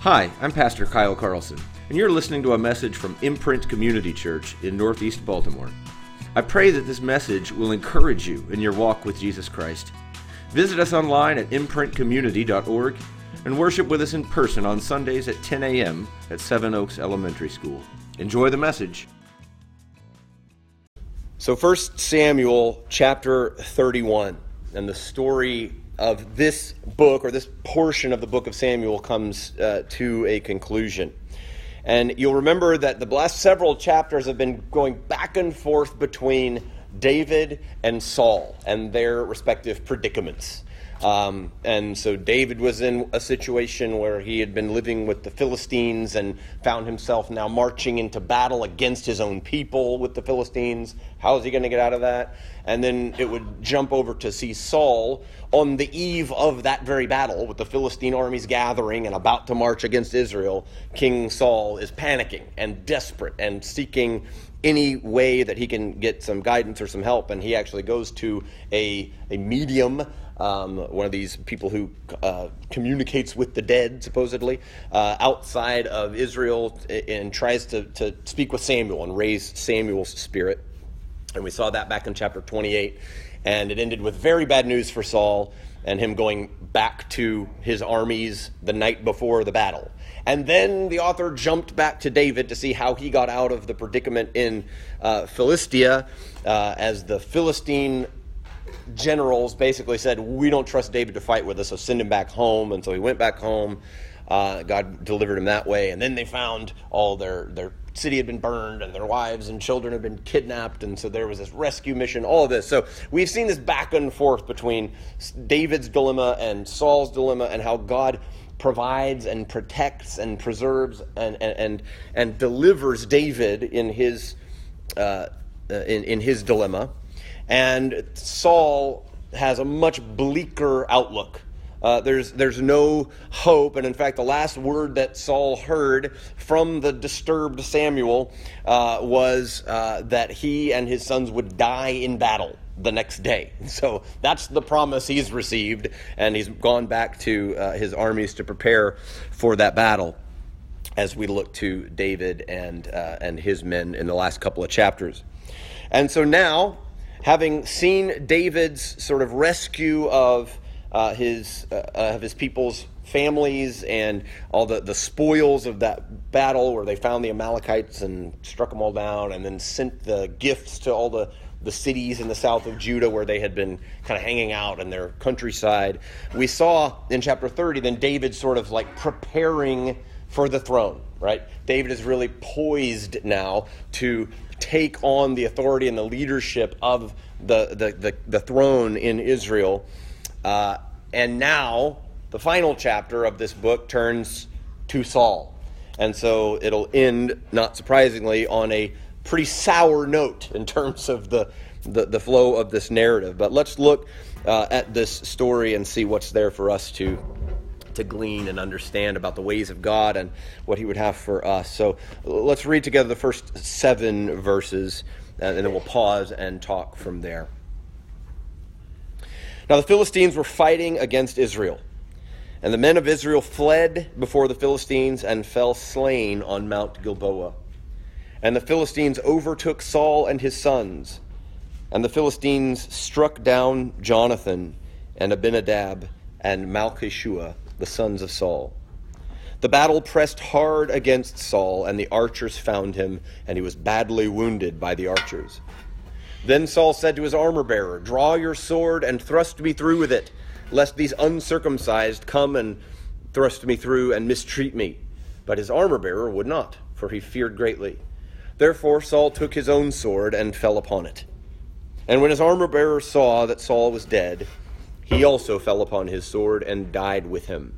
Hi, I'm Pastor Kyle Carlson, and you're listening to a message from Imprint Community Church in Northeast Baltimore. I pray that this message will encourage you in your walk with Jesus Christ. Visit us online at imprintcommunity.org and worship with us in person on Sundays at 10 a.m. at Seven Oaks Elementary School. Enjoy the message. So, 1 Samuel chapter 31, and the story of this book, or this portion of the book of Samuel, comes uh, to a conclusion. And you'll remember that the last several chapters have been going back and forth between David and Saul and their respective predicaments. Um, and so David was in a situation where he had been living with the Philistines and found himself now marching into battle against his own people with the Philistines. How is he going to get out of that? And then it would jump over to see Saul on the eve of that very battle with the Philistine armies gathering and about to march against Israel. King Saul is panicking and desperate and seeking any way that he can get some guidance or some help. And he actually goes to a, a medium um, one of these people who uh, communicates with the dead, supposedly, uh, outside of Israel and tries to, to speak with Samuel and raise Samuel's spirit. And we saw that back in chapter 28. And it ended with very bad news for Saul and him going back to his armies the night before the battle. And then the author jumped back to David to see how he got out of the predicament in uh, Philistia uh, as the Philistine generals basically said, We don't trust David to fight with us, so send him back home. And so he went back home. Uh, God delivered him that way. And then they found all their, their city had been burned and their wives and children had been kidnapped. And so there was this rescue mission, all of this. So we've seen this back and forth between David's dilemma and Saul's dilemma and how God provides and protects and preserves and, and, and, and delivers David in his, uh, uh in, in his dilemma. And Saul has a much bleaker outlook. Uh, there's, there's no hope. And in fact, the last word that Saul heard from the disturbed Samuel uh, was uh, that he and his sons would die in battle the next day. So that's the promise he's received, and he's gone back to uh, his armies to prepare for that battle as we look to David and, uh, and his men in the last couple of chapters. And so now, having seen David's sort of rescue of uh, his uh, of his people's families and all the, the spoils of that battle where they found the Amalekites and struck them all down and then sent the gifts to all the, the cities in the south of Judah where they had been kind of hanging out in their countryside. We saw in chapter 30 then David sort of like preparing for the throne, right? David is really poised now to take on the authority and the leadership of the, the, the, the throne in Israel. Uh, and now, the final chapter of this book turns to Saul. And so it'll end, not surprisingly, on a pretty sour note in terms of the, the, the flow of this narrative. But let's look uh, at this story and see what's there for us to to glean and understand about the ways of God and what He would have for us. So let's read together the first seven verses, uh, and then we'll pause and talk from there. Now the Philistines were fighting against Israel. And the men of Israel fled before the Philistines and fell slain on Mount Gilboa. And the Philistines overtook Saul and his sons. And the Philistines struck down Jonathan and Abinadab and Malchishua the sons of Saul. The battle pressed hard against Saul, and the archers found him, and he was badly wounded by the archers. Then Saul said to his armor bearer, Draw your sword and thrust me through with it, lest these uncircumcised come and thrust me through and mistreat me. But his armor bearer would not, for he feared greatly. Therefore Saul took his own sword and fell upon it. And when his armor bearer saw that Saul was dead, he also fell upon his sword and died with him.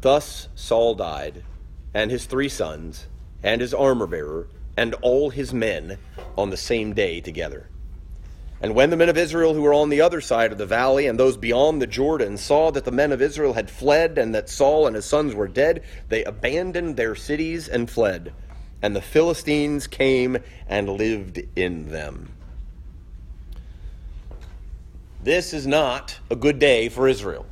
Thus Saul died, and his three sons, and his armor bearer, and all his men on the same day together. And when the men of Israel who were on the other side of the valley and those beyond the Jordan saw that the men of Israel had fled and that Saul and his sons were dead, they abandoned their cities and fled. And the Philistines came and lived in them. This is not a good day for Israel.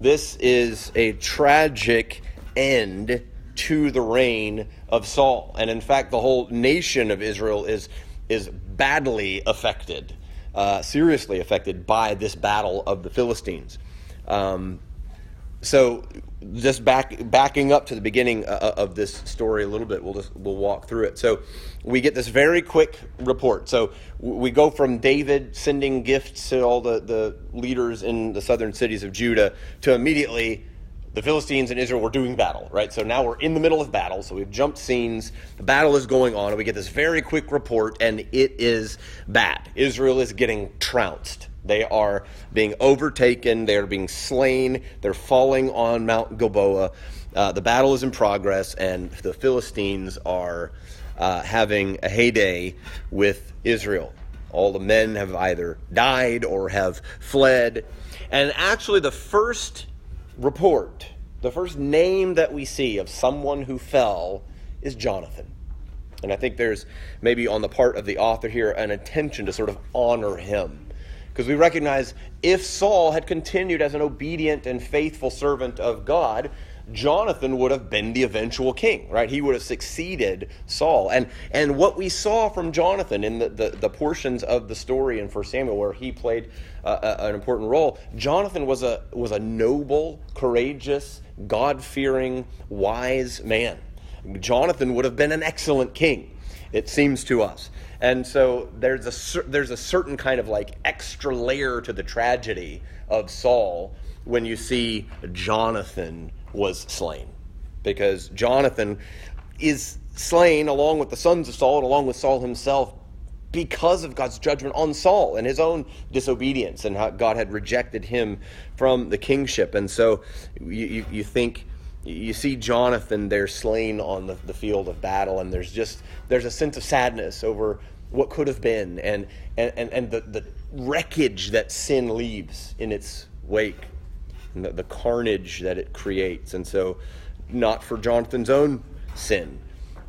This is a tragic end to the reign of Saul. And in fact, the whole nation of Israel is, is badly affected, uh, seriously affected by this battle of the Philistines. Um, so just back backing up to the beginning uh, uh, of this story a little bit we'll just we'll walk through it. So we get this very quick report. So we go from david sending gifts to all the, the leaders in the southern cities of judah to immediately the philistines and israel were doing battle right? So now we're in the middle of battle. So we've jumped scenes. The battle is going on and we get this very quick report and it is bad. Israel is getting trounced they are being overtaken. They are being slain. They're falling on Mount Gilboa. Uh, the battle is in progress, and the Philistines are uh, having a heyday with Israel. All the men have either died or have fled. And actually, the first report, the first name that we see of someone who fell is Jonathan. And I think there's maybe on the part of the author here an intention to sort of honor him because we recognize if Saul had continued as an obedient and faithful servant of God, Jonathan would have been the eventual king, right? He would have succeeded Saul. And and what we saw from Jonathan in the, the, the portions of the story in 1 Samuel where he played uh, an important role, Jonathan was a was a noble, courageous, God-fearing, wise man. Jonathan would have been an excellent king, it seems to us. And so there's a there's a certain kind of like extra layer to the tragedy of Saul when you see Jonathan was slain. Because Jonathan is slain along with the sons of Saul and along with Saul himself because of God's judgment on Saul and his own disobedience and how God had rejected him from the kingship. And so you, you, you think you see Jonathan there slain on the, the field of battle, and there's just there's a sense of sadness over what could have been and and, and, and the, the wreckage that sin leaves in its wake and the, the carnage that it creates. And so not for Jonathan's own sin,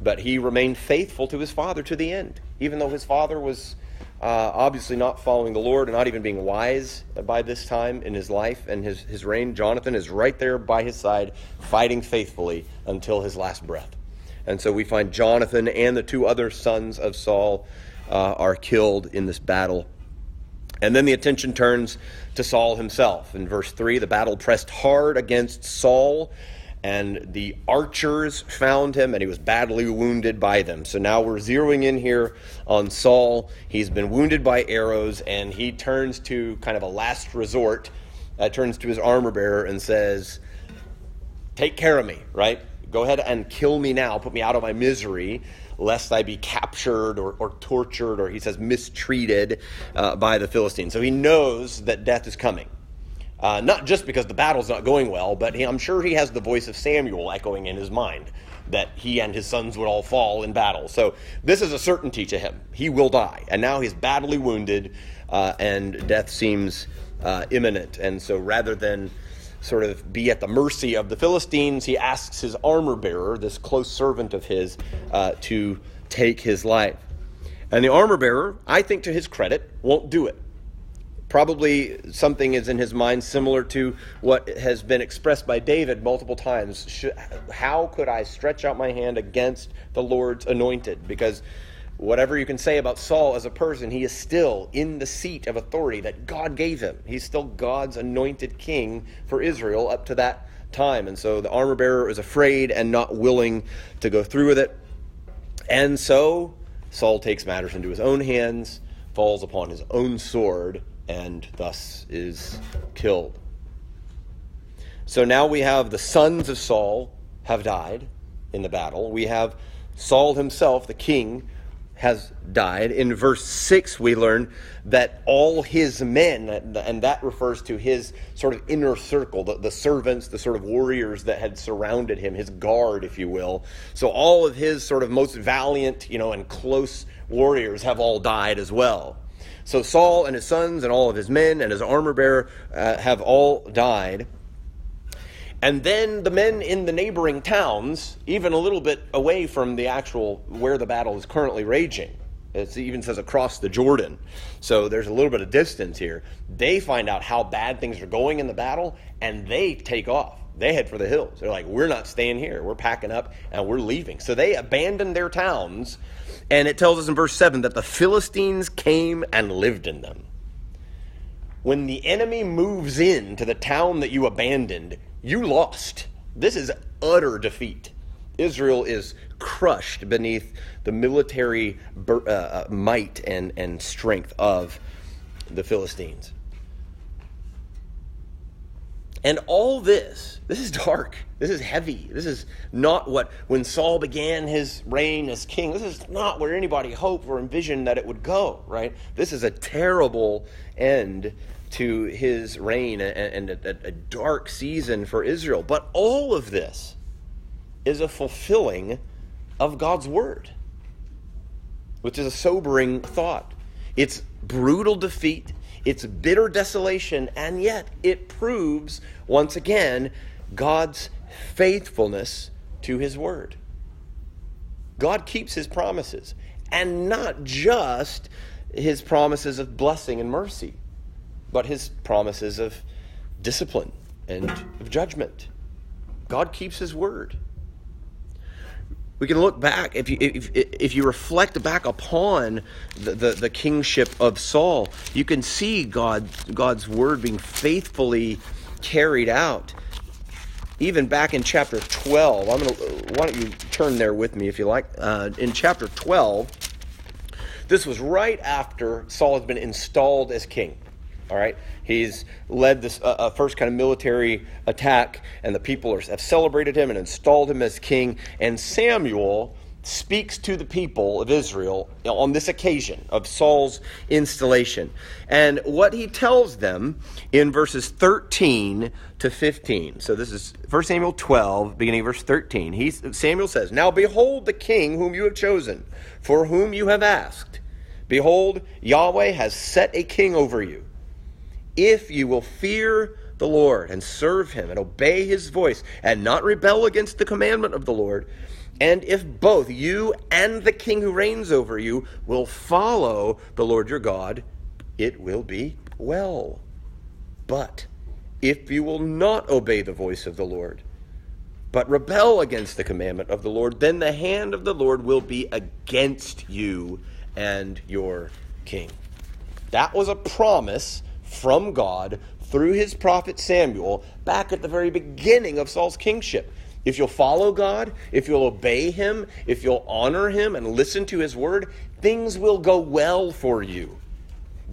but he remained faithful to his father to the end, even though his father was uh, obviously not following the Lord and not even being wise by this time in his life and his, his reign. Jonathan is right there by his side, fighting faithfully until his last breath. And so we find Jonathan and the two other sons of Saul uh, are killed in this battle. And then the attention turns to Saul himself. In verse 3, the battle pressed hard against Saul and the archers found him and he was badly wounded by them. So now we're zeroing in here on Saul. He's been wounded by arrows and he turns to kind of a last resort, uh, turns to his armor bearer and says, Take care of me, right? Go ahead and kill me now, put me out of my misery, lest I be captured or, or tortured or, he says, mistreated uh, by the Philistines. So he knows that death is coming. Uh, not just because the battle's not going well, but he, I'm sure he has the voice of Samuel echoing in his mind that he and his sons would all fall in battle. So this is a certainty to him. He will die. And now he's badly wounded, uh, and death seems uh, imminent. And so rather than sort of be at the mercy of the Philistines, he asks his armor bearer, this close servant of his, uh, to take his life. And the armor bearer, I think to his credit, won't do it. Probably something is in his mind similar to what has been expressed by David multiple times. How could I stretch out my hand against the Lord's anointed? Because whatever you can say about Saul as a person, he is still in the seat of authority that God gave him. He's still God's anointed king for Israel up to that time. And so the armor bearer is afraid and not willing to go through with it. And so Saul takes matters into his own hands, falls upon his own sword, and thus is killed. So now we have the sons of Saul have died in the battle. We have Saul himself, the king, has died. In verse 6, we learn that all his men, and that refers to his sort of inner circle, the, the, servants, the sort of warriors that had surrounded him, his guard, if you will. So all of his sort of most valiant, you know, and close warriors have all died as well. So Saul and his sons and all of his men and his armor bearer uh, have all died. And then the men in the neighboring towns, even a little bit away from the actual where the battle is currently raging, it even says across the Jordan. So there's a little bit of distance here. They find out how bad things are going in the battle and they take off. They head for the hills. They're like, we're not staying here. We're packing up and we're leaving. So they abandoned their towns. And it tells us in verse 7 that the Philistines came and lived in them. When the enemy moves into the town that you abandoned, you lost. This is utter defeat. Israel is crushed beneath the military uh, uh, might and, and strength of the Philistines. And all this, this is dark. This is heavy. This is not what, when Saul began his reign as king, this is not where anybody hoped or envisioned that it would go, right? This is a terrible end to his reign and, a, a dark season for Israel. But all of this is a fulfilling of God's word, which is a sobering thought. It's brutal defeat it's bitter desolation, and yet it proves once again God's faithfulness to his word. God keeps his promises, and not just his promises of blessing and mercy, but his promises of discipline and of judgment. God keeps his word we can look back if you if, if you reflect back upon the, the, the, kingship of Saul, you can see God God's word being faithfully carried out. Even back in chapter 12, I'm gonna why don't you turn there with me if you like. Uh, in chapter 12, this was right after Saul has been installed as king. All right, he's led this uh, uh, first kind of military attack, and the people are, have celebrated him and installed him as king. And Samuel speaks to the people of Israel on this occasion of Saul's installation. And what he tells them in verses 13 to 15. So this is 1 Samuel 12, beginning verse 13. He, Samuel says, Now behold the king whom you have chosen, for whom you have asked. Behold, Yahweh has set a king over you if you will fear the Lord and serve him and obey his voice and not rebel against the commandment of the Lord, and if both you and the king who reigns over you will follow the Lord your God, it will be well. But if you will not obey the voice of the Lord, but rebel against the commandment of the Lord, then the hand of the Lord will be against you and your king. That was a promise from God through his prophet Samuel back at the very beginning of Saul's kingship. If you'll follow God, if you'll obey him, if you'll honor him and listen to his word, things will go well for you.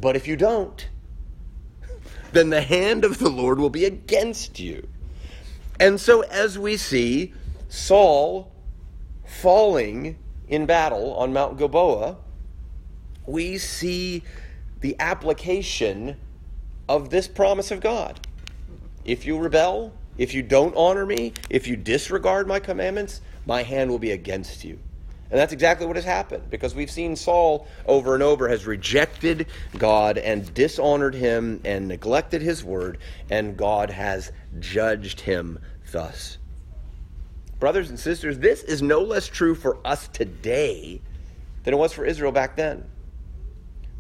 But if you don't, then the hand of the Lord will be against you. And so, as we see Saul falling in battle on Mount Gilboa, we see the application of this promise of God. If you rebel, if you don't honor me, if you disregard my commandments, my hand will be against you. And that's exactly what has happened because we've seen Saul over and over has rejected God and dishonored him and neglected his word, and God has judged him thus. Brothers and sisters, this is no less true for us today than it was for Israel back then.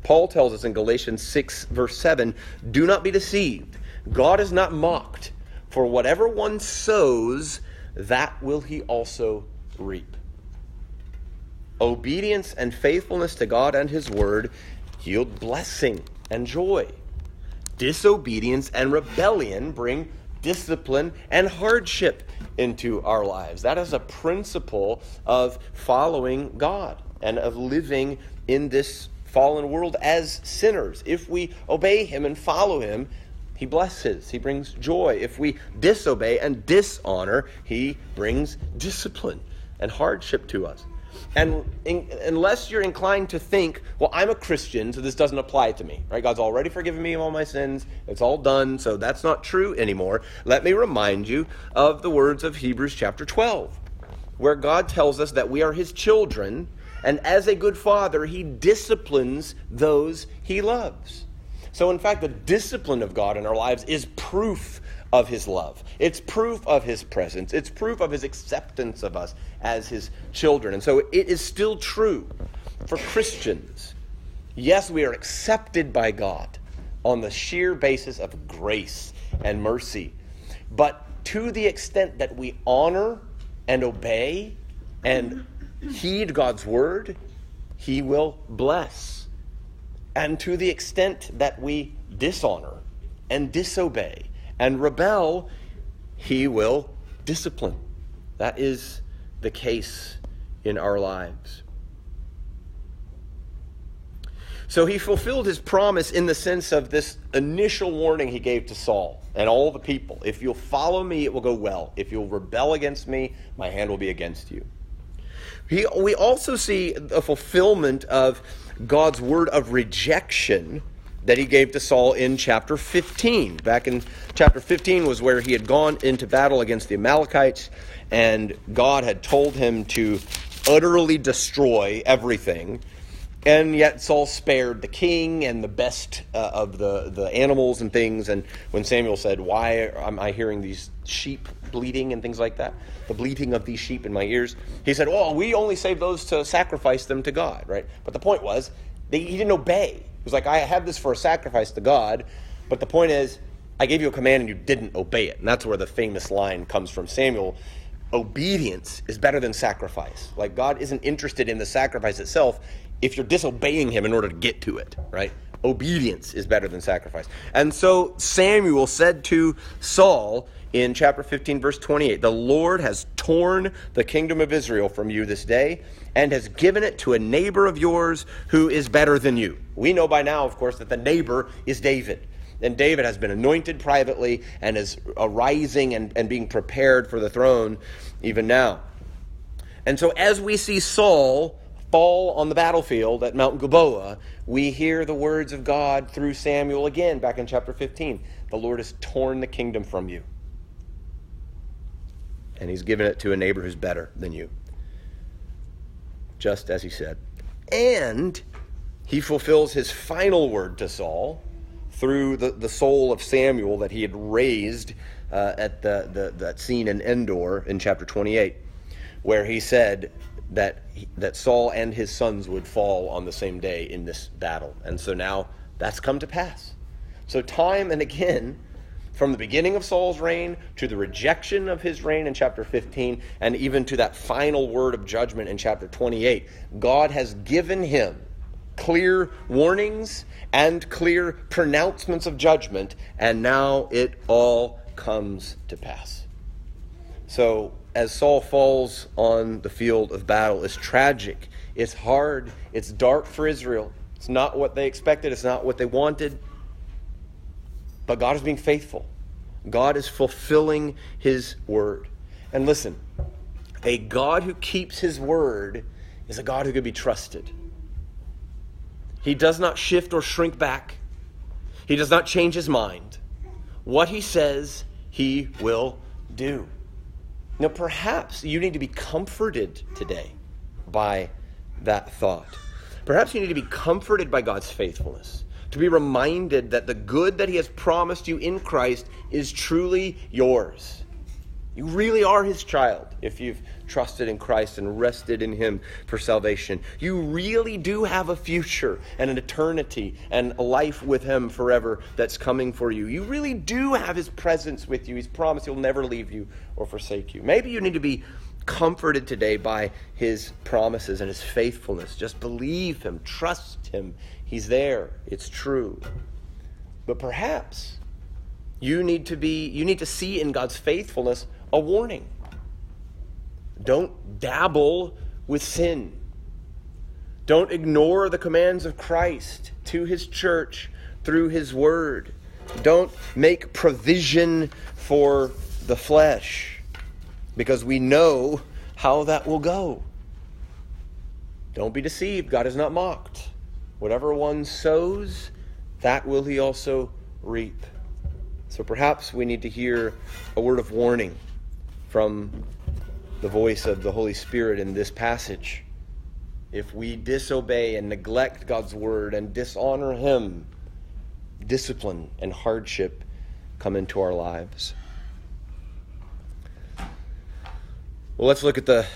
Paul tells us in Galatians 6, verse 7 do not be deceived. God is not mocked. For whatever one sows, that will he also reap. Obedience and faithfulness to God and his word yield blessing and joy. Disobedience and rebellion bring discipline and hardship into our lives. That is a principle of following God and of living in this fallen world as sinners. If we obey him and follow him, he blesses, he brings joy. If we disobey and dishonor, he brings discipline and hardship to us. And in, unless you're inclined to think, well, I'm a Christian, so this doesn't apply to me, right? God's already forgiven me of all my sins. It's all done, so that's not true anymore. Let me remind you of the words of Hebrews chapter 12, where God tells us that we are his children and as a good father, he disciplines those he loves. So, in fact, the discipline of God in our lives is proof of his love. It's proof of his presence. It's proof of his acceptance of us as his children. And so it is still true for Christians. Yes, we are accepted by God on the sheer basis of grace and mercy. But to the extent that we honor and obey and heed God's word, He will bless. And to the extent that we dishonor and disobey and rebel, He will discipline. That is the case in our lives. So he fulfilled his promise in the sense of this initial warning he gave to Saul and all the people. If you'll follow me, it will go well. If you'll rebel against me, my hand will be against you. He, we also see a fulfillment of God's word of rejection that he gave to Saul in chapter 15. Back in chapter 15 was where he had gone into battle against the Amalekites, and God had told him to utterly destroy everything and yet Saul spared the king and the best uh, of the, the animals and things. And when Samuel said, Why am I hearing these sheep bleating and things like that? The bleating of these sheep in my ears. He said, Well, we only save those to sacrifice them to God, right? But the point was, they, he didn't obey. He was like, I have this for a sacrifice to God. But the point is, I gave you a command and you didn't obey it. And that's where the famous line comes from Samuel obedience is better than sacrifice. Like God isn't interested in the sacrifice itself if you're disobeying him in order to get to it, right? Obedience is better than sacrifice. And so Samuel said to Saul in chapter 15, verse 28 The Lord has torn the kingdom of Israel from you this day and has given it to a neighbor of yours who is better than you. We know by now, of course, that the neighbor is David. And David has been anointed privately and is arising and, and being prepared for the throne even now. And so, as we see Saul fall on the battlefield at Mount Gilboa, we hear the words of God through Samuel again back in chapter 15. The Lord has torn the kingdom from you, and he's given it to a neighbor who's better than you. Just as he said. And he fulfills his final word to Saul through the, the soul of Samuel that he had raised uh, at the, the, that scene in Endor in chapter 28, where he said, that that Saul and his sons would fall on the same day in this battle. And so now that's come to pass. So time and again from the beginning of Saul's reign to the rejection of his reign in chapter 15 and even to that final word of judgment in chapter 28, God has given him clear warnings and clear pronouncements of judgment and now it all comes to pass. So as Saul falls on the field of battle is tragic. It's hard. It's dark for Israel. It's not what they expected. It's not what they wanted. But God is being faithful. God is fulfilling his word. And listen, a God who keeps his word is a God who can be trusted. He does not shift or shrink back, he does not change his mind. What he says, he will do. Now, perhaps you need to be comforted today by that thought. Perhaps you need to be comforted by God's faithfulness, to be reminded that the good that He has promised you in Christ is truly yours. You really are His child if you've trusted in Christ and rested in Him for salvation. You really do have a future and an eternity and a life with Him forever that's coming for you. You really do have His presence with you. He's promised He'll never leave you or forsake you. Maybe you need to be comforted today by His promises and His faithfulness. Just believe Him, trust Him. He's there, it's true. But perhaps you need to be you need to see in God's faithfulness a warning don't dabble with sin. Don't ignore the commands of Christ to his church through his word. Don't make provision for the flesh because we know how that will go. Don't be deceived. God is not mocked. Whatever one sows, that will he also reap. So perhaps we need to hear a word of warning from the voice of the Holy Spirit in this passage. If we disobey and neglect God's word and dishonor Him, discipline and hardship come into our lives. Well, let's look at the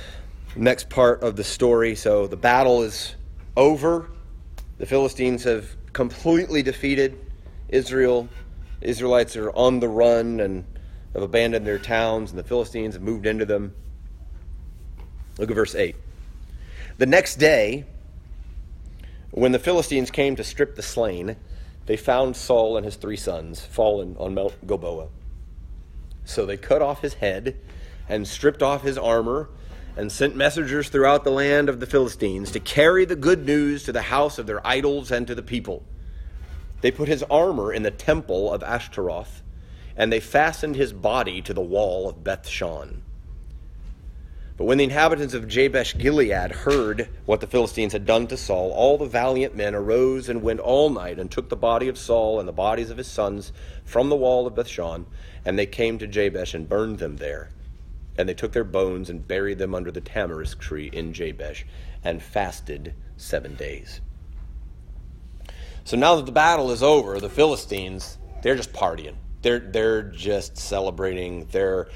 next part of the story. So the battle is over. The Philistines have completely defeated Israel. Israelites are on the run and have abandoned their towns, and the Philistines have moved into them. Look at verse 8. The next day, when the Philistines came to strip the slain, they found Saul and his three sons fallen on Mount Gilboa. So they cut off his head and stripped off his armor and sent messengers throughout the land of the Philistines to carry the good news to the house of their idols and to the people. They put his armor in the temple of Ashtaroth, and they fastened his body to the wall of Bethshan. But when the inhabitants of Jabesh Gilead heard what the Philistines had done to Saul, all the valiant men arose and went all night and took the body of Saul and the bodies of his sons from the wall of Bethshan, and they came to Jabesh and burned them there. And they took their bones and buried them under the tamarisk tree in Jabesh, and fasted seven days. So now that the battle is over, the Philistines, they're just partying. They're, they're just celebrating. They're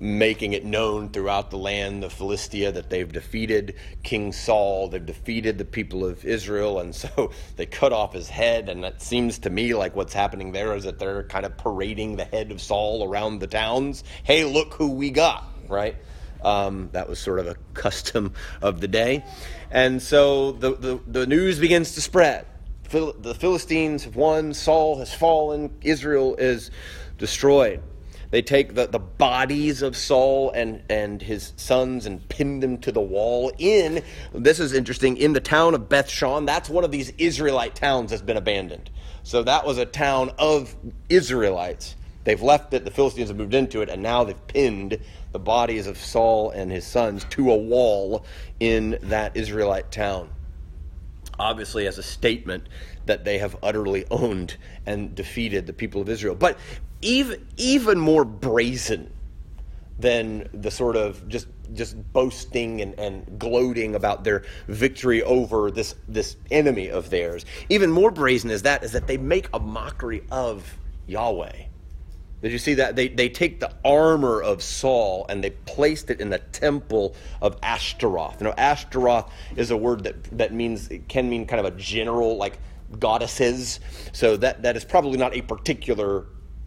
making it known throughout the land of Philistia that they've defeated King Saul. They've defeated the people of Israel. And so they cut off his head. And it seems to me like what's happening there is that they're kind of parading the head of Saul around the towns. Hey, look who we got, right? Um, that was sort of a custom of the day. And so the, the, the news begins to spread the Philistines have won, Saul has fallen, Israel is destroyed. They take the, the bodies of Saul and, and his sons and pin them to the wall in, this is interesting, in the town of Bethshan. That's one of these Israelite towns that's been abandoned. So that was a town of Israelites. They've left it, the Philistines have moved into it, and now they've pinned the bodies of Saul and his sons to a wall in that Israelite town obviously as a statement that they have utterly owned and defeated the people of Israel. But even, even more brazen than the sort of just just boasting and, and gloating about their victory over this this enemy of theirs. Even more brazen is that is that they make a mockery of Yahweh. Did you see that? They, they take the armor of Saul and they placed it in the temple of Ashtaroth. You know, Ashtaroth is a word that, that means, it can mean kind of a general, like goddesses. So that, that is probably not a particular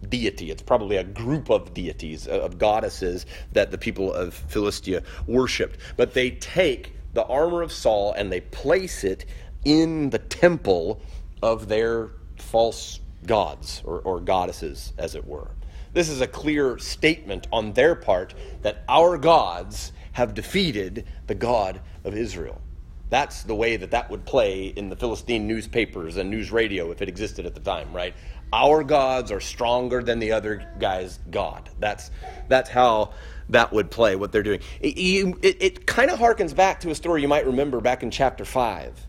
deity. It's probably a group of deities, uh, of goddesses that the people of Philistia worshipped. But they take the armor of Saul and they place it in the temple of their false gods or, or goddesses, as it were. This is a clear statement on their part that our gods have defeated the God of Israel. That's the way that that would play in the Philistine newspapers and news radio if it existed at the time, right? Our gods are stronger than the other guy's God. That's, that's how that would play, what they're doing. It, it, it kind of harkens back to a story you might remember back in chapter 5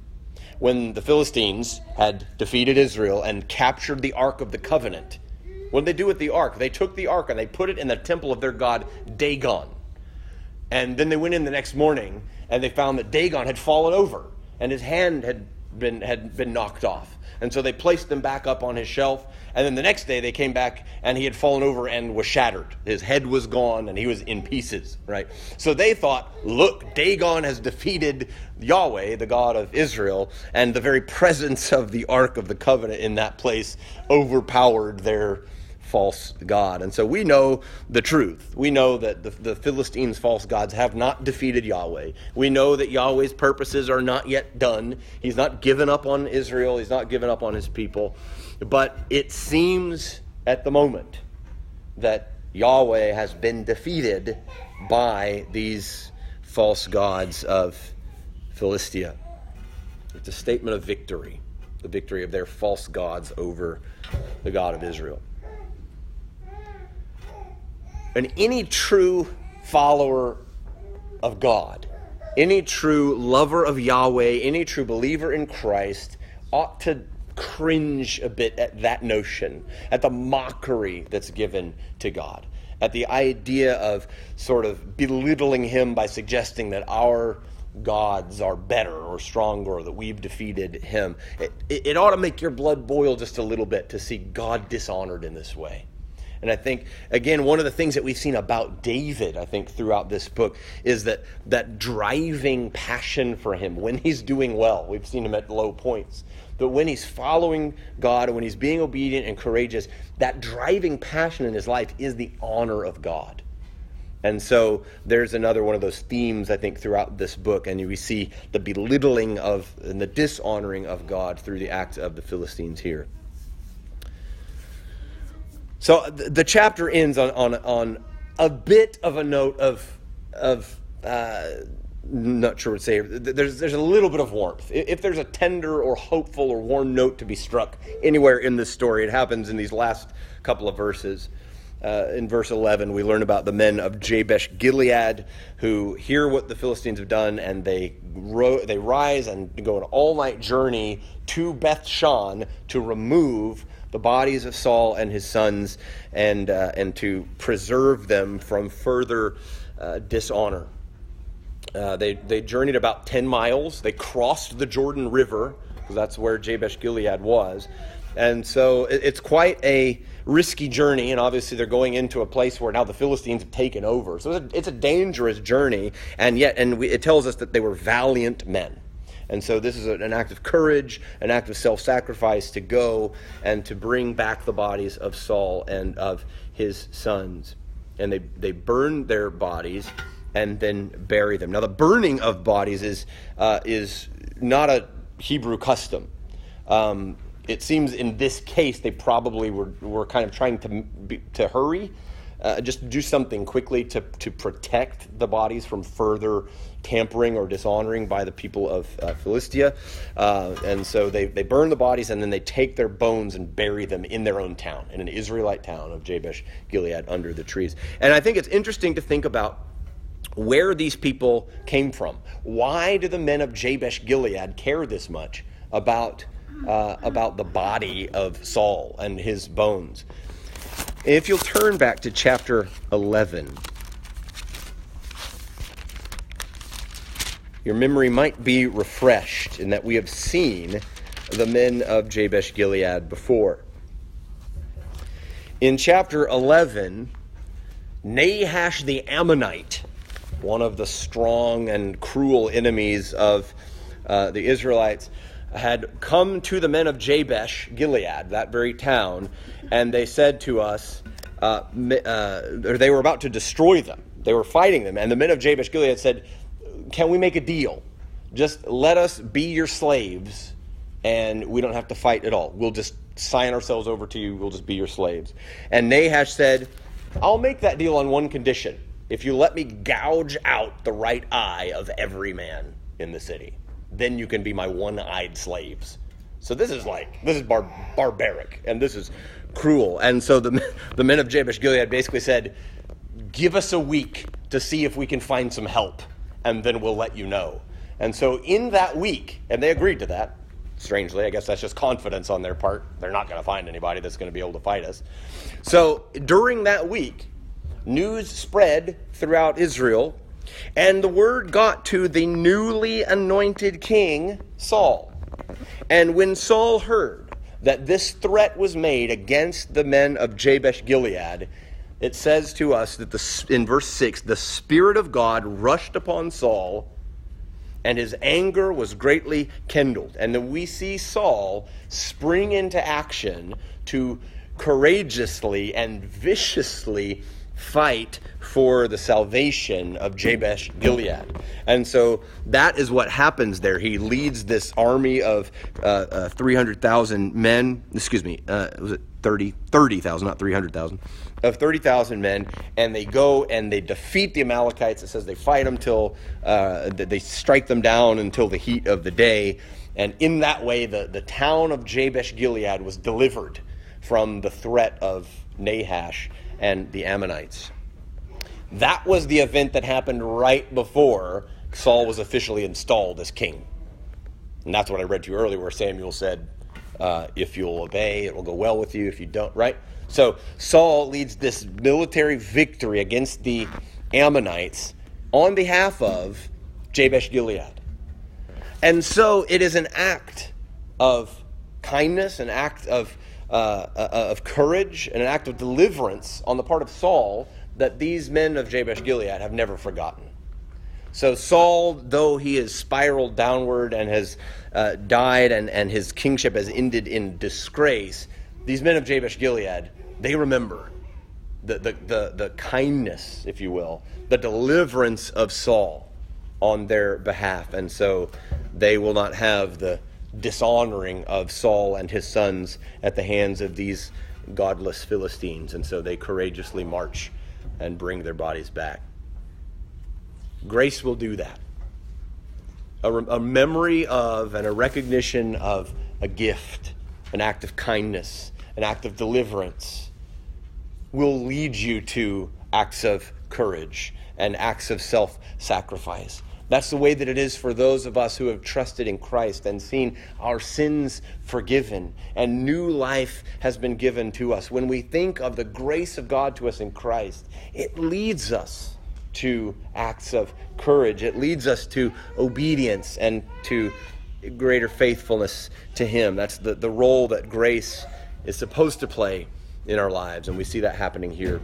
when the Philistines had defeated Israel and captured the Ark of the Covenant. What did they do with the ark? They took the ark and they put it in the temple of their god Dagon. And then they went in the next morning and they found that Dagon had fallen over and his hand had been, had been knocked off. And so they placed them back up on his shelf. And then the next day they came back and he had fallen over and was shattered. His head was gone and he was in pieces, right? So they thought, look, Dagon has defeated Yahweh, the God of Israel, and the very presence of the Ark of the Covenant in that place overpowered their false God. And so we know the truth. We know that the, the Philistines' false gods have not defeated Yahweh. We know that Yahweh's purposes are not yet done. He's not given up on Israel, he's not given up on his people. But it seems at the moment that Yahweh has been defeated by these false gods of Philistia. It's a statement of victory, the victory of their false gods over the God of Israel. And any true follower of God, any true lover of Yahweh, any true believer in Christ ought to cringe a bit at that notion, at the mockery that's given to God, at the idea of sort of belittling Him by suggesting that our gods are better or stronger or that we've defeated Him. It, it, it ought to make your blood boil just a little bit to see God dishonored in this way. And I think, again, one of the things that we've seen about David, I think, throughout this book is that that driving passion for him when he's doing well. We've seen him at low points. But when he's following God and when he's being obedient and courageous, that driving passion in his life is the honor of God. And so there's another one of those themes, I think, throughout this book. And we see the belittling of and the dishonoring of God through the acts of the Philistines here. So the chapter ends on, on, on a bit of a note of, of uh, not sure what to say. There's, there's a little bit of warmth. If there's a tender or hopeful or warm note to be struck anywhere in this story, it happens in these last couple of verses. Uh, in verse 11, we learn about the men of Jabesh Gilead who hear what the Philistines have done and they, ro- they rise and go an all night journey to Beth Shan to remove the bodies of Saul and his sons and, uh, and to preserve them from further uh, dishonor. Uh, they, they journeyed about 10 miles. They crossed the Jordan River, because that's where Jabesh Gilead was. And so it, it's quite a risky journey, and obviously they're going into a place where now the Philistines have taken over. So it's a, it's a dangerous journey, and yet, and we, it tells us that they were valiant men. And so this is an act of courage, an act of self sacrifice to go and to bring back the bodies of Saul and of his sons. And they, they burn their bodies and then bury them. Now, the burning of bodies is, uh, is not a Hebrew custom. Um, it seems in this case they probably were, were kind of trying to, to hurry uh, just do something quickly to, to protect the bodies from further tampering or dishonoring by the people of uh, Philistia. Uh, and so they, they burn the bodies and then they take their bones and bury them in their own town, in an Israelite town of Jabesh Gilead under the trees. And I think it's interesting to think about where these people came from. Why do the men of Jabesh Gilead care this much about, uh, about the body of Saul and his bones? If you'll turn back to chapter 11, your memory might be refreshed in that we have seen the men of Jabesh Gilead before. In chapter 11, Nahash the Ammonite, one of the strong and cruel enemies of uh, the Israelites, had come to the men of Jabesh, Gilead, that very town, and they said to us, uh, uh, or they were about to destroy them. They were fighting them. And the men of Jabesh Gilead said, Can we make a deal? Just let us be your slaves, and we don't have to fight at all. We'll just sign ourselves over to you. We'll just be your slaves. And Nahash said, I'll make that deal on one condition if you let me gouge out the right eye of every man in the city then you can be my one-eyed slaves. So this is like this is bar- barbaric and this is cruel. And so the the men of Jabesh Gilead basically said, "Give us a week to see if we can find some help, and then we'll let you know." And so in that week, and they agreed to that. Strangely, I guess that's just confidence on their part. They're not going to find anybody that's going to be able to fight us. So during that week, news spread throughout Israel and the word got to the newly anointed king, Saul. And when Saul heard that this threat was made against the men of Jabesh Gilead, it says to us that the, in verse 6 the Spirit of God rushed upon Saul, and his anger was greatly kindled. And then we see Saul spring into action to courageously and viciously fight for the salvation of Jabesh Gilead. And so that is what happens there. He leads this army of uh, uh, 300,000 men, excuse me, uh, was it 30, 30,000, not 300,000, of 30,000 men, and they go and they defeat the Amalekites. It says they fight them till uh, they strike them down until the heat of the day. And in that way, the, the town of Jabesh Gilead was delivered from the threat of Nahash and the Ammonites. That was the event that happened right before Saul was officially installed as king. And that's what I read to you earlier, where Samuel said, uh, If you'll obey, it will go well with you. If you don't, right? So Saul leads this military victory against the Ammonites on behalf of Jabesh Gilead. And so it is an act of kindness, an act of uh, uh, of courage and an act of deliverance on the part of Saul that these men of Jabesh Gilead have never forgotten. So, Saul, though he has spiraled downward and has uh, died and, and his kingship has ended in disgrace, these men of Jabesh Gilead, they remember the, the, the, the kindness, if you will, the deliverance of Saul on their behalf. And so they will not have the dishonoring of Saul and his sons at the hands of these godless Philistines. And so they courageously march and bring their bodies back. Grace will do that. A, a memory of and a recognition of a gift, an act of kindness, an act of deliverance will lead you to acts of courage and acts of self sacrifice. That's the way that it is for those of us who have trusted in Christ and seen our sins forgiven and new life has been given to us. When we think of the grace of God to us in Christ, it leads us to acts of courage. It leads us to obedience and to greater faithfulness to Him. That's the, the role that grace is supposed to play in our lives. And we see that happening here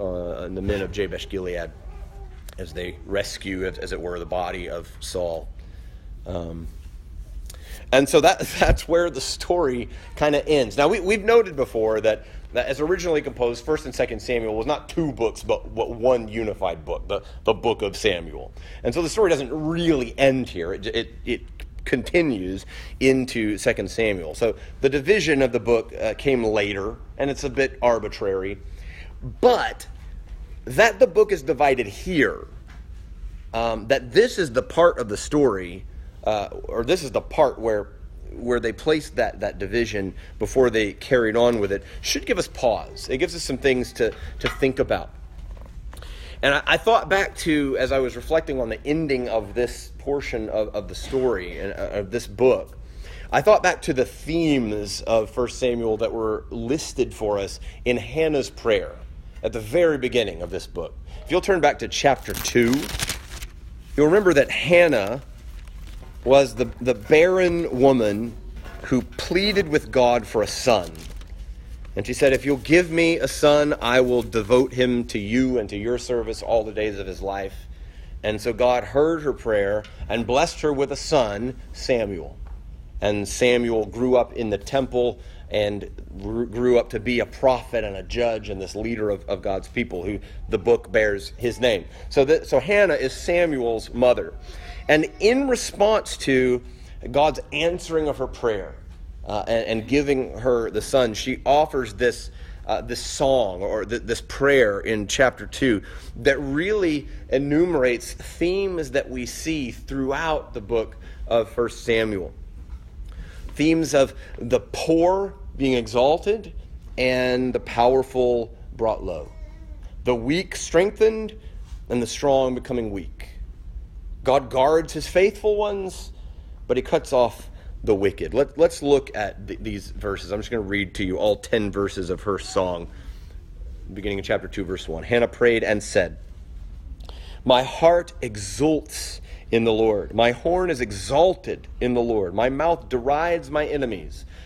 uh, in the men of Jabesh Gilead as they rescue, as it were, the body of Saul. Um, and so that, that's where the story kind of ends. Now, we, we've noted before that, that as originally composed, 1st and 2nd Samuel was not two books, but, one unified book, the, the book of Samuel. And so the story doesn't really end here. It, it, it continues into 2 Samuel. So the division of the book uh, came later, and it's a bit arbitrary. But that the book is divided here, um, that this is the part of the story, uh, or this is the part where where they placed that, that division before they carried on with it, should give us pause. It gives us some things to, to think about. And I, I thought back to, as I was reflecting on the ending of this portion of, of the story and uh, of this book, I thought back to the themes of 1 Samuel that were listed for us in Hannah's prayer at the very beginning of this book. If you'll turn back to chapter 2, you'll remember that Hannah was the, the barren woman who pleaded with God for a son. And she said, If you'll give me a son, I will devote him to you and to your service all the days of his life. And so God heard her prayer and blessed her with a son, Samuel. And Samuel grew up in the temple and grew up to be a prophet and a judge and this leader of, of God's people, who the book bears his name. So, so Hannah is Samuel's mother. And in response to God's answering of her prayer uh, and, and, giving her the son, she offers this, uh, this song or th- this prayer in chapter 2 that really enumerates themes that we see throughout the book of 1 Samuel. Themes of the poor being exalted and the powerful brought low. The weak strengthened and the strong becoming weak. God guards his faithful ones, but he cuts off the wicked. Let, us look at th- these verses. I'm just going to read to you all 10 verses of her song, beginning in chapter 2, verse 1. Hannah prayed and said, My heart exults in the Lord. My horn is exalted in the Lord. My mouth derides my enemies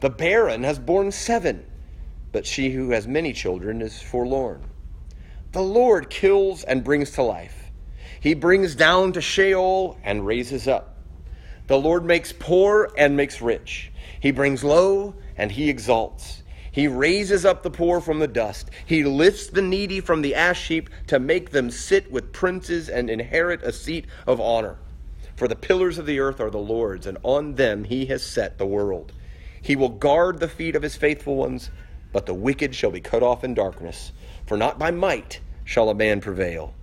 The barren has borne seven, but she who has many children is forlorn. The Lord kills and brings to life. He brings down to Sheol and raises up. The Lord makes poor and makes rich. He brings low and he exalts. He raises up the poor from the dust. He lifts the needy from the ash heap to make them sit with princes and inherit a seat of honor. For the pillars of the earth are the Lord's, and on them he has set the world. He will guard the feet of his faithful ones, but the wicked shall be cut off in darkness. For not by might shall a man prevail.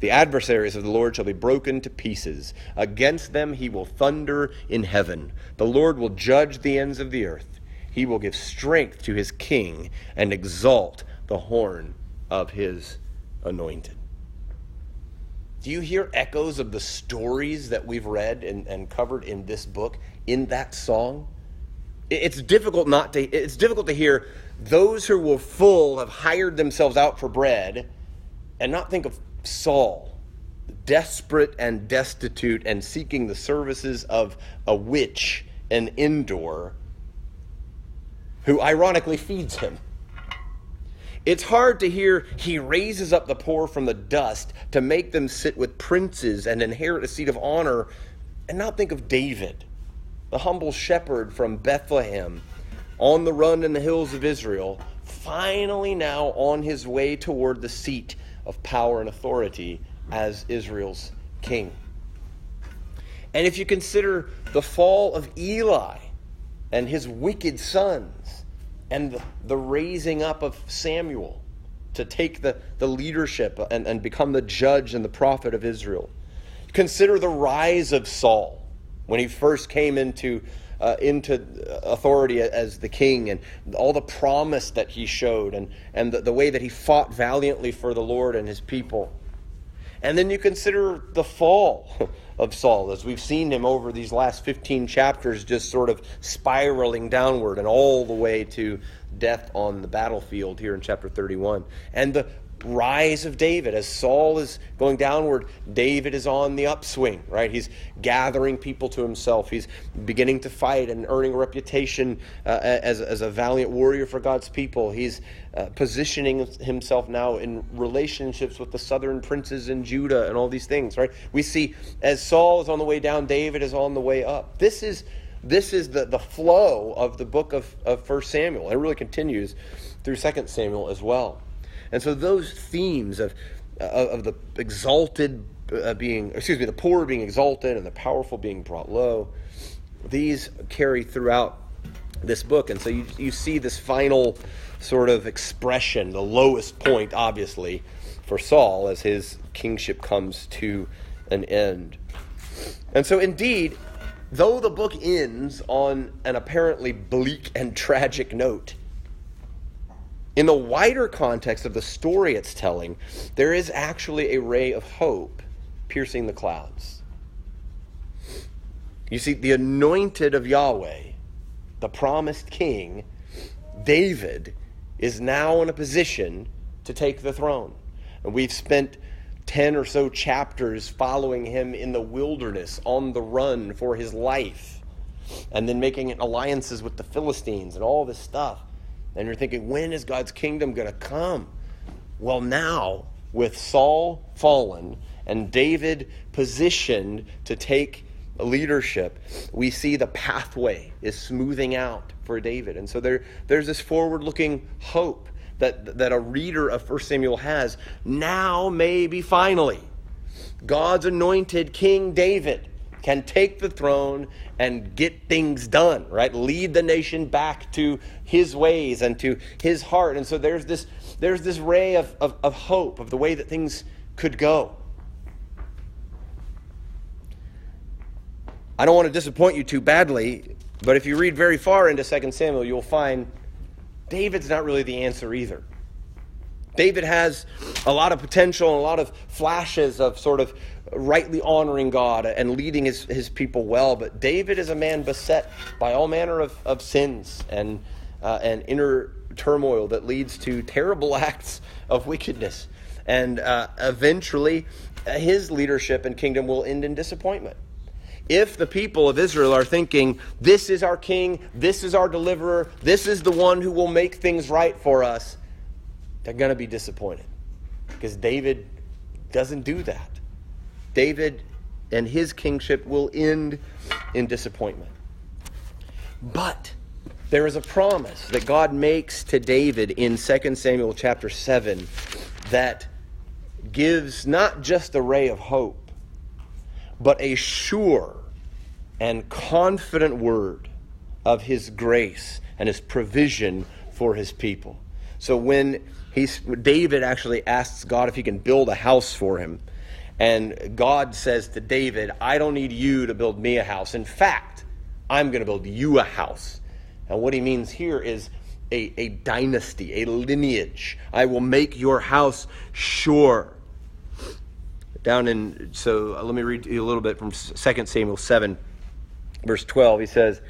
The adversaries of the Lord shall be broken to pieces. Against them he will thunder in heaven. The Lord will judge the ends of the earth. he will give strength to his king and exalt the horn of his anointed. Do you hear echoes of the stories that we've read and, and covered in this book in that song? It's difficult not to it's difficult to hear those who were full have hired themselves out for bread and not think of Saul, desperate and destitute and seeking the services of a witch, an Endor, who ironically feeds him. It's hard to hear he raises up the poor from the dust to make them sit with princes and inherit a seat of honor and not think of David, the humble shepherd from Bethlehem, on the run in the hills of Israel, finally now on his way toward the seat of power and authority as Israel's king. And if you consider the fall of Eli and his wicked sons, and the, raising up of Samuel to take the, the leadership and, and become the judge and the prophet of Israel. Consider the rise of Saul when he first came into, uh, into authority as the king and all the promise that he showed and, and the, the way that he fought valiantly for the Lord and his people. And then you consider the fall of Saul, as we've seen him over these last 15 chapters, just sort of spiraling downward and all the way to death on the battlefield here in chapter 31. And the rise of David. As Saul is going downward, David is on the upswing, right? He's gathering people to himself. He's beginning to fight and earning a reputation uh, as, as a valiant warrior for God's people. He's uh, positioning himself now in relationships with the southern princes in Judah and all these things, right? We see as Saul is on the way down, David is on the way up. This is this is the, the flow of the book of, of 1 Samuel. It really continues through 2 Samuel as well. And so those themes of, of, the exalted uh, being, excuse me, the poor being exalted and the powerful being brought low, these carry throughout this book. And so you, you see this final sort of expression, the lowest point, obviously, for Saul as his kingship comes to an end. And so, indeed, though the book ends on an apparently bleak and tragic note, in the wider context of the story it's telling, there is actually a ray of hope piercing the clouds. You see, the anointed of Yahweh, the promised king, David, is now in a position to take the throne. And we've spent 10 or so chapters following him in the wilderness on the run for his life, and then making alliances with the Philistines and all this stuff. And you're thinking, when is God's kingdom going to come? Well, now, with Saul fallen and David positioned to take leadership, we see the pathway is smoothing out for David. And so there, there's this forward looking hope that, that a reader of 1 Samuel has. Now, maybe finally, God's anointed King David can take the throne and get things done, right? Lead the nation back to his ways and to his heart. And so there's this, there's this ray of, of, of hope of the way that things could go. I don't want to disappoint you too badly, but if you read very far into 2 Samuel, you'll find David's not really the answer either. David has a lot of potential and a lot of flashes of sort of rightly honoring God and leading his, his people well. But David is a man beset by all manner of, of sins and, uh, and inner turmoil that leads to terrible acts of wickedness. And uh, eventually, his leadership and kingdom will end in disappointment. If the people of Israel are thinking, this is our king, this is our deliverer, this is the one who will make things right for us, they're going to be disappointed. Because David doesn't do that. David and his kingship will end in disappointment. But there is a promise that God makes to David in 2 Samuel chapter 7 that gives not just a ray of hope, but a sure and confident word of his grace and his provision for his people. So when he's, David actually asks God if he can build a house for him, and God says to David, I don't need you to build me a house. In fact, I'm going to build you a house. And what he means here is a, a dynasty, a lineage. I will make your house sure. Down in, so uh, let me read you a little bit from 2 Samuel 7 verse 12 he says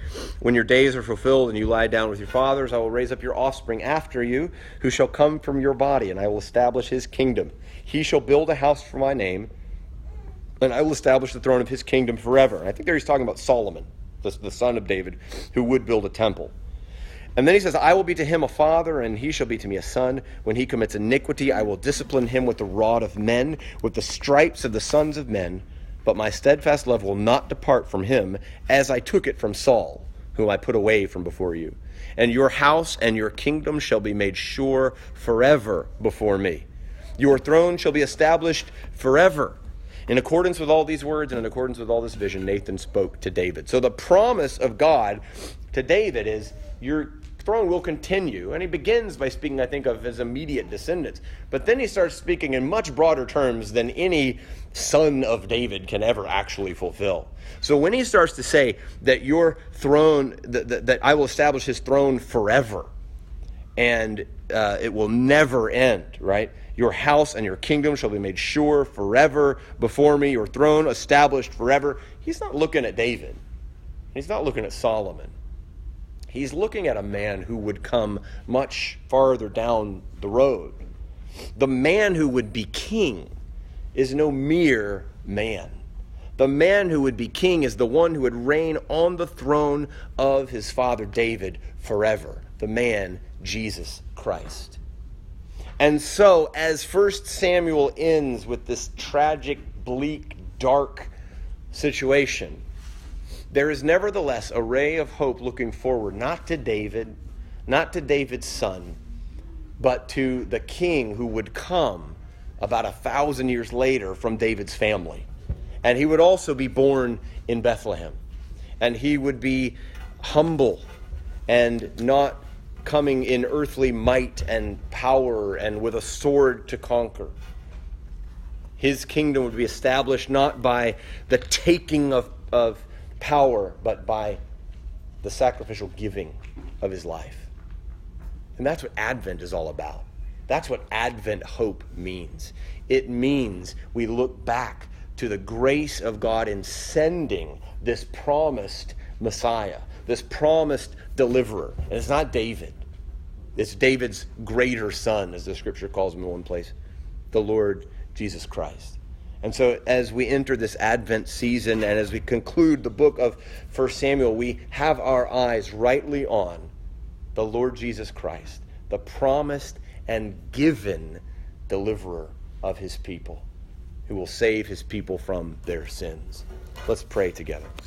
when your days are fulfilled and you lie down with your fathers i will raise up your offspring after you who shall come from your body and i will establish his kingdom he shall build a house for my name and i will establish the throne of his kingdom forever and i think there he's talking about solomon the, the son of david who would build a temple and then he says, I will be to him a father, and he shall be to me a son. When he commits iniquity, I will discipline him with the rod of men, with the stripes of the sons of men but my steadfast love will not depart from him, as I took it from Saul, whom I put away from before you. And your house and your kingdom shall be made sure forever before me. Your throne shall be established forever. In accordance with all these words and in accordance with all this vision, Nathan spoke to David. So the promise of God to David is your throne will continue. And he begins by speaking, I think, of his immediate descendants. But then he starts speaking in much broader terms than any son of David can ever actually fulfill. So when he starts to say that your throne, that, that, that I will establish his throne forever, and uh, it will never end, right? Your house and your kingdom shall be made sure forever before me, your throne established forever. He's not looking at David. He's not looking at Solomon. He's looking at a man who would come much farther down the road. The man who would be king is no mere man. The man who would be king is the one who would reign on the throne of his father David forever. The man, Jesus Christ. And so, as 1 Samuel ends with this tragic, bleak, dark situation, there is nevertheless a ray of hope looking forward, not to David, not to David's son, but to the king who would come about a thousand years later from David's family. And he would also be born in Bethlehem. And he would be humble and not coming in earthly might and power and with a sword to conquer. His kingdom would be established not by the taking of, of power, but by the sacrificial giving of his life. And that's what Advent is all about. That's what Advent hope means. It means we look back to the grace of God in sending this promised Messiah, this promised deliverer. And it's not David, it's David's greater son, as the scripture calls him in one place, the Lord Jesus Christ. And so, as we enter this Advent season and as we conclude the book of 1 Samuel, we have our eyes rightly on the Lord Jesus Christ, the promised and given deliverer of his people, who will save his people from their sins. Let's pray together.